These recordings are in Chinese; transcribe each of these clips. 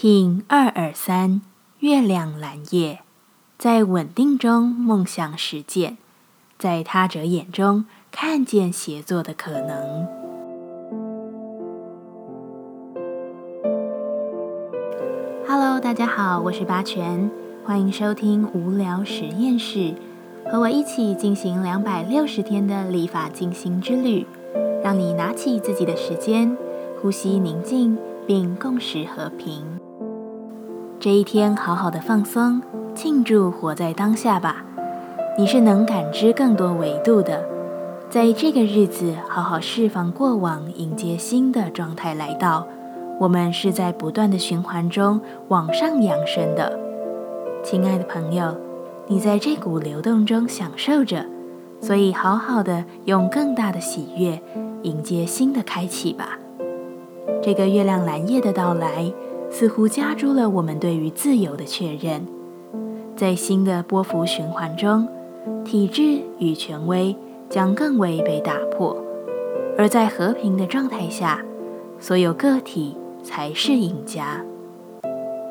King 二二三月亮蓝夜，在稳定中梦想实践，在他者眼中看见协作的可能。Hello，大家好，我是八全，欢迎收听无聊实验室，和我一起进行两百六十天的立法进行之旅，让你拿起自己的时间，呼吸宁静，并共识和平。这一天，好好的放松，庆祝活在当下吧。你是能感知更多维度的，在这个日子，好好释放过往，迎接新的状态来到。我们是在不断的循环中往上扬升的，亲爱的朋友，你在这股流动中享受着，所以好好的用更大的喜悦迎接新的开启吧。这个月亮蓝夜的到来。似乎加诸了我们对于自由的确认，在新的波幅循环中，体制与权威将更为被打破；而在和平的状态下，所有个体才是赢家。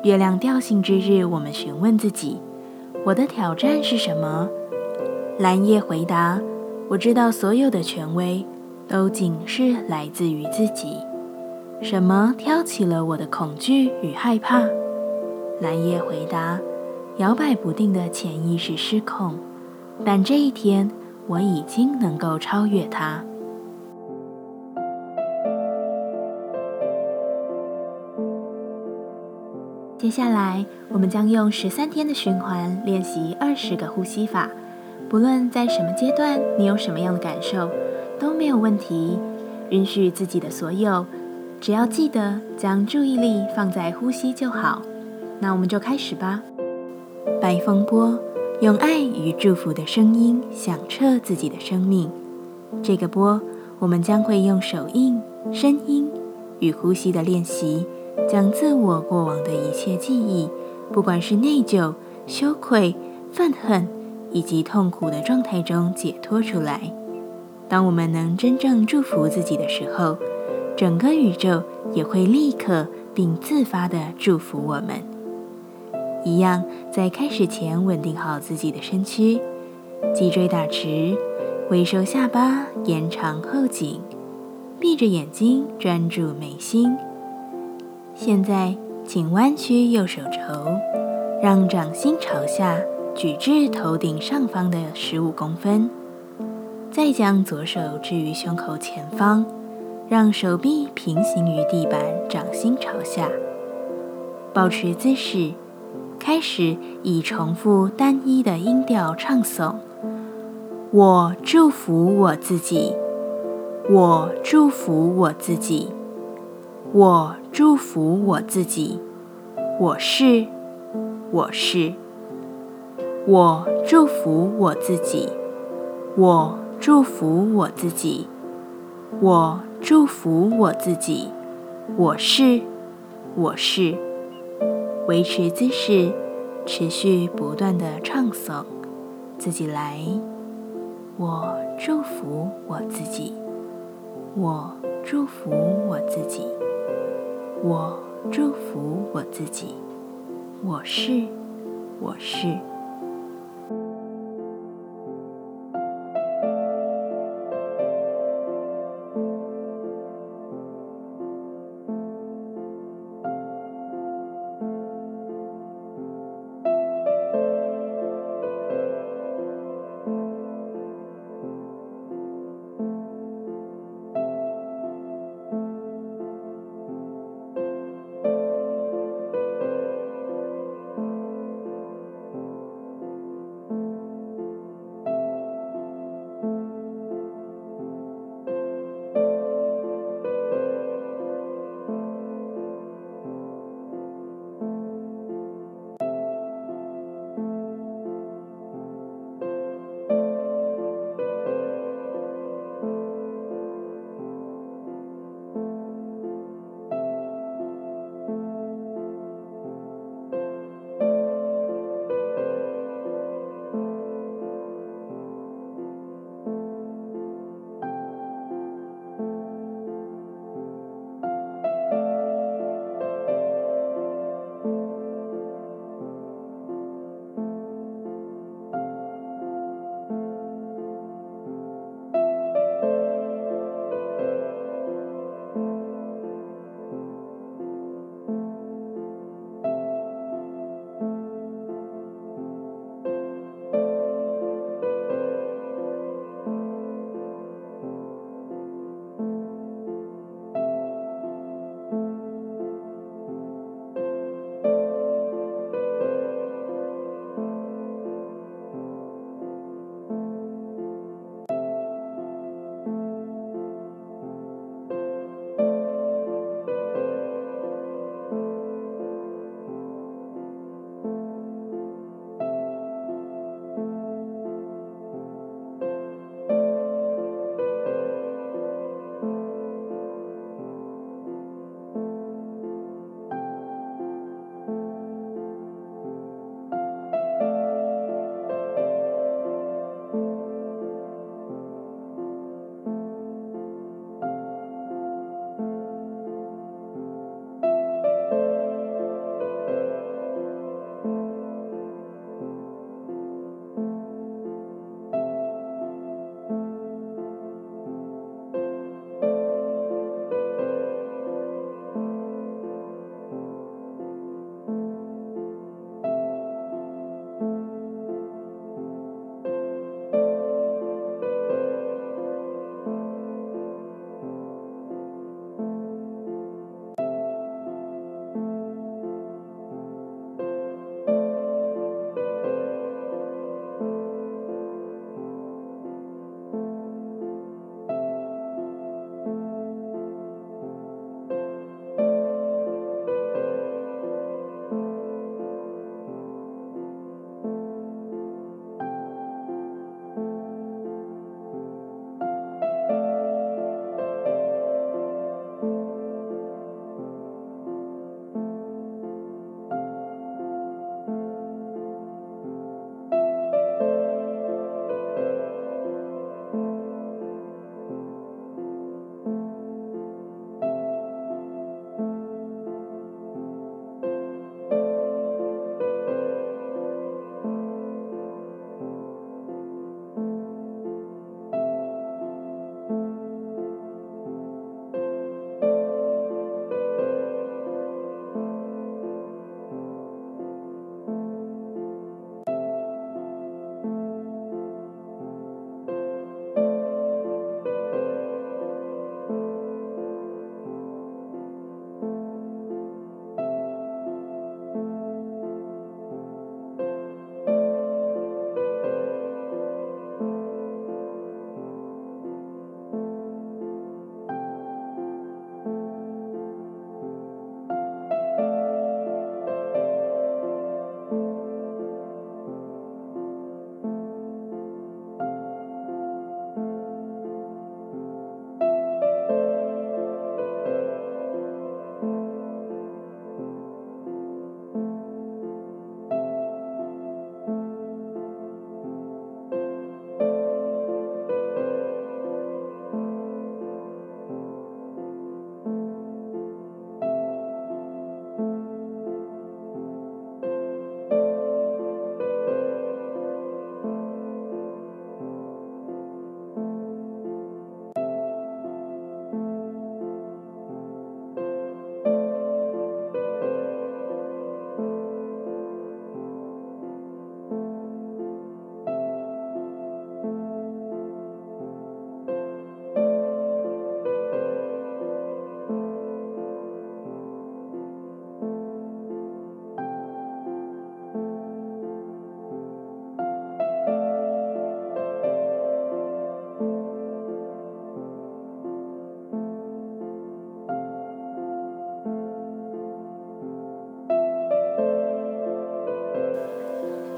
月亮调性之日，我们询问自己：我的挑战是什么？蓝夜回答：我知道所有的权威都仅是来自于自己。什么挑起了我的恐惧与害怕？蓝夜回答：摇摆不定的潜意识失控，但这一天我已经能够超越它。接下来，我们将用十三天的循环练习二十个呼吸法。不论在什么阶段，你有什么样的感受，都没有问题。允许自己的所有。只要记得将注意力放在呼吸就好，那我们就开始吧。白风波用爱与祝福的声音响彻自己的生命。这个波，我们将会用手印、声音与呼吸的练习，将自我过往的一切记忆，不管是内疚、羞愧、愤恨以及痛苦的状态中解脱出来。当我们能真正祝福自己的时候，整个宇宙也会立刻并自发地祝福我们。一样，在开始前稳定好自己的身躯，脊椎打直，微收下巴，延长后颈，闭着眼睛专注眉心。现在，请弯曲右手肘，让掌心朝下举至头顶上方的十五公分，再将左手置于胸口前方。让手臂平行于地板，掌心朝下，保持姿势。开始以重复单一的音调唱诵：“我祝福我自己，我祝福我自己，我祝福我自己，我是，我是，我祝福我自己，我祝福我自己，我。”祝福我自己，我是，我是，维持姿势，持续不断的唱诵，自己来。我祝福我自己，我祝福我自己，我祝福我自己，我是，我是。